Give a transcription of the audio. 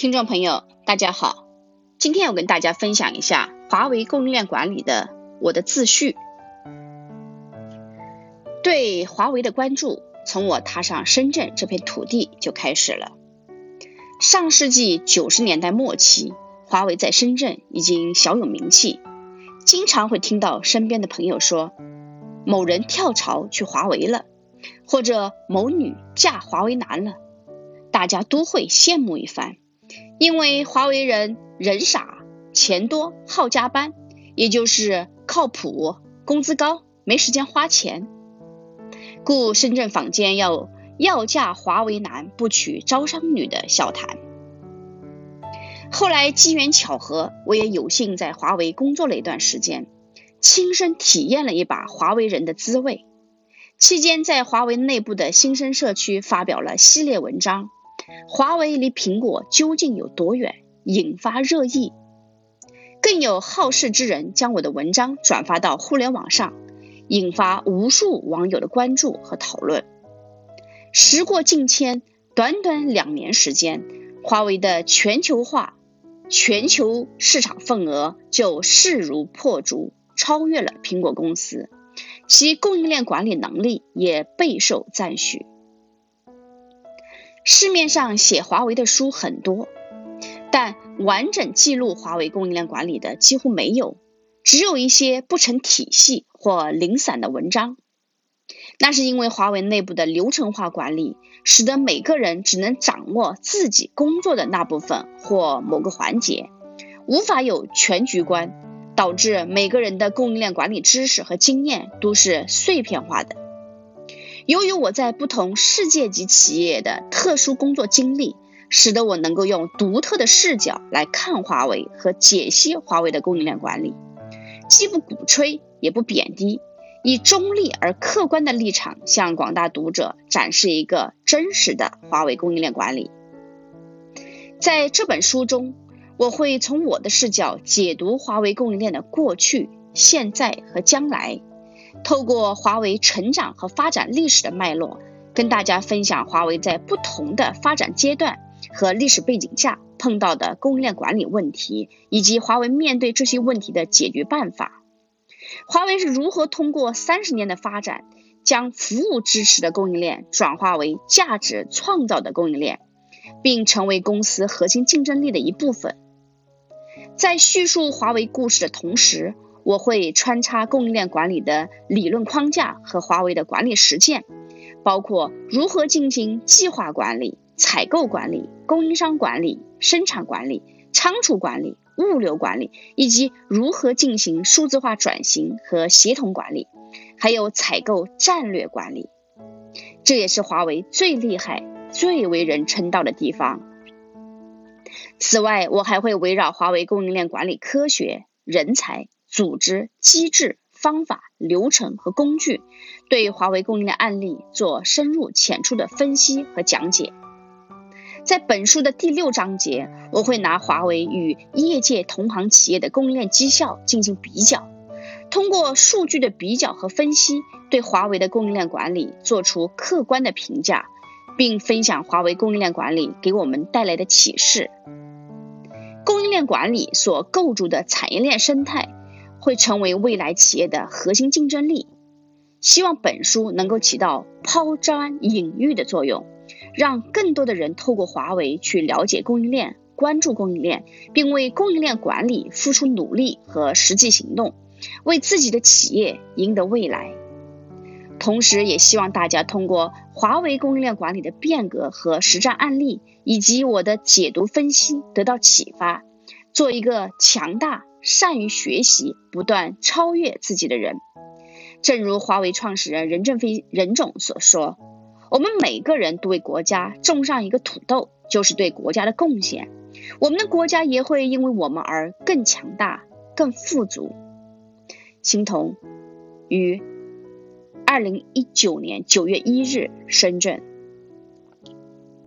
听众朋友，大家好，今天我跟大家分享一下华为供应链管理的我的自序。对华为的关注，从我踏上深圳这片土地就开始了。上世纪九十年代末期，华为在深圳已经小有名气，经常会听到身边的朋友说，某人跳槽去华为了，或者某女嫁华为男了，大家都会羡慕一番。因为华为人人傻钱多好加班，也就是靠谱工资高没时间花钱，故深圳坊间要要嫁华为男不娶招商女的笑谈。后来机缘巧合，我也有幸在华为工作了一段时间，亲身体验了一把华为人的滋味。期间在华为内部的新生社区发表了系列文章。华为离苹果究竟有多远？引发热议，更有好事之人将我的文章转发到互联网上，引发无数网友的关注和讨论。时过境迁，短短两年时间，华为的全球化、全球市场份额就势如破竹，超越了苹果公司，其供应链管理能力也备受赞许。市面上写华为的书很多，但完整记录华为供应链管理的几乎没有，只有一些不成体系或零散的文章。那是因为华为内部的流程化管理，使得每个人只能掌握自己工作的那部分或某个环节，无法有全局观，导致每个人的供应链管理知识和经验都是碎片化的。由于我在不同世界级企业的特殊工作经历，使得我能够用独特的视角来看华为和解析华为的供应链管理，既不鼓吹也不贬低，以中立而客观的立场向广大读者展示一个真实的华为供应链管理。在这本书中，我会从我的视角解读华为供应链的过去、现在和将来。透过华为成长和发展历史的脉络，跟大家分享华为在不同的发展阶段和历史背景下碰到的供应链管理问题，以及华为面对这些问题的解决办法。华为是如何通过三十年的发展，将服务支持的供应链转化为价值创造的供应链，并成为公司核心竞争力的一部分。在叙述华为故事的同时，我会穿插供应链管理的理论框架和华为的管理实践，包括如何进行计划管理、采购管理、供应商管理、生产管理、仓储管理、物流管理，以及如何进行数字化转型和协同管理，还有采购战略管理。这也是华为最厉害、最为人称道的地方。此外，我还会围绕华为供应链管理科学、人才。组织机制、方法、流程和工具，对华为供应链案例做深入浅出的分析和讲解。在本书的第六章节，我会拿华为与业界同行企业的供应链绩效进行比较，通过数据的比较和分析，对华为的供应链管理做出客观的评价，并分享华为供应链管理给我们带来的启示。供应链管理所构筑的产业链生态。会成为未来企业的核心竞争力。希望本书能够起到抛砖引玉的作用，让更多的人透过华为去了解供应链、关注供应链，并为供应链管理付出努力和实际行动，为自己的企业赢得未来。同时，也希望大家通过华为供应链管理的变革和实战案例，以及我的解读分析，得到启发，做一个强大。善于学习、不断超越自己的人，正如华为创始人任正非任总所说：“我们每个人都为国家种上一个土豆，就是对国家的贡献。我们的国家也会因为我们而更强大、更富足。”欣桐于二零一九年九月一日，深圳。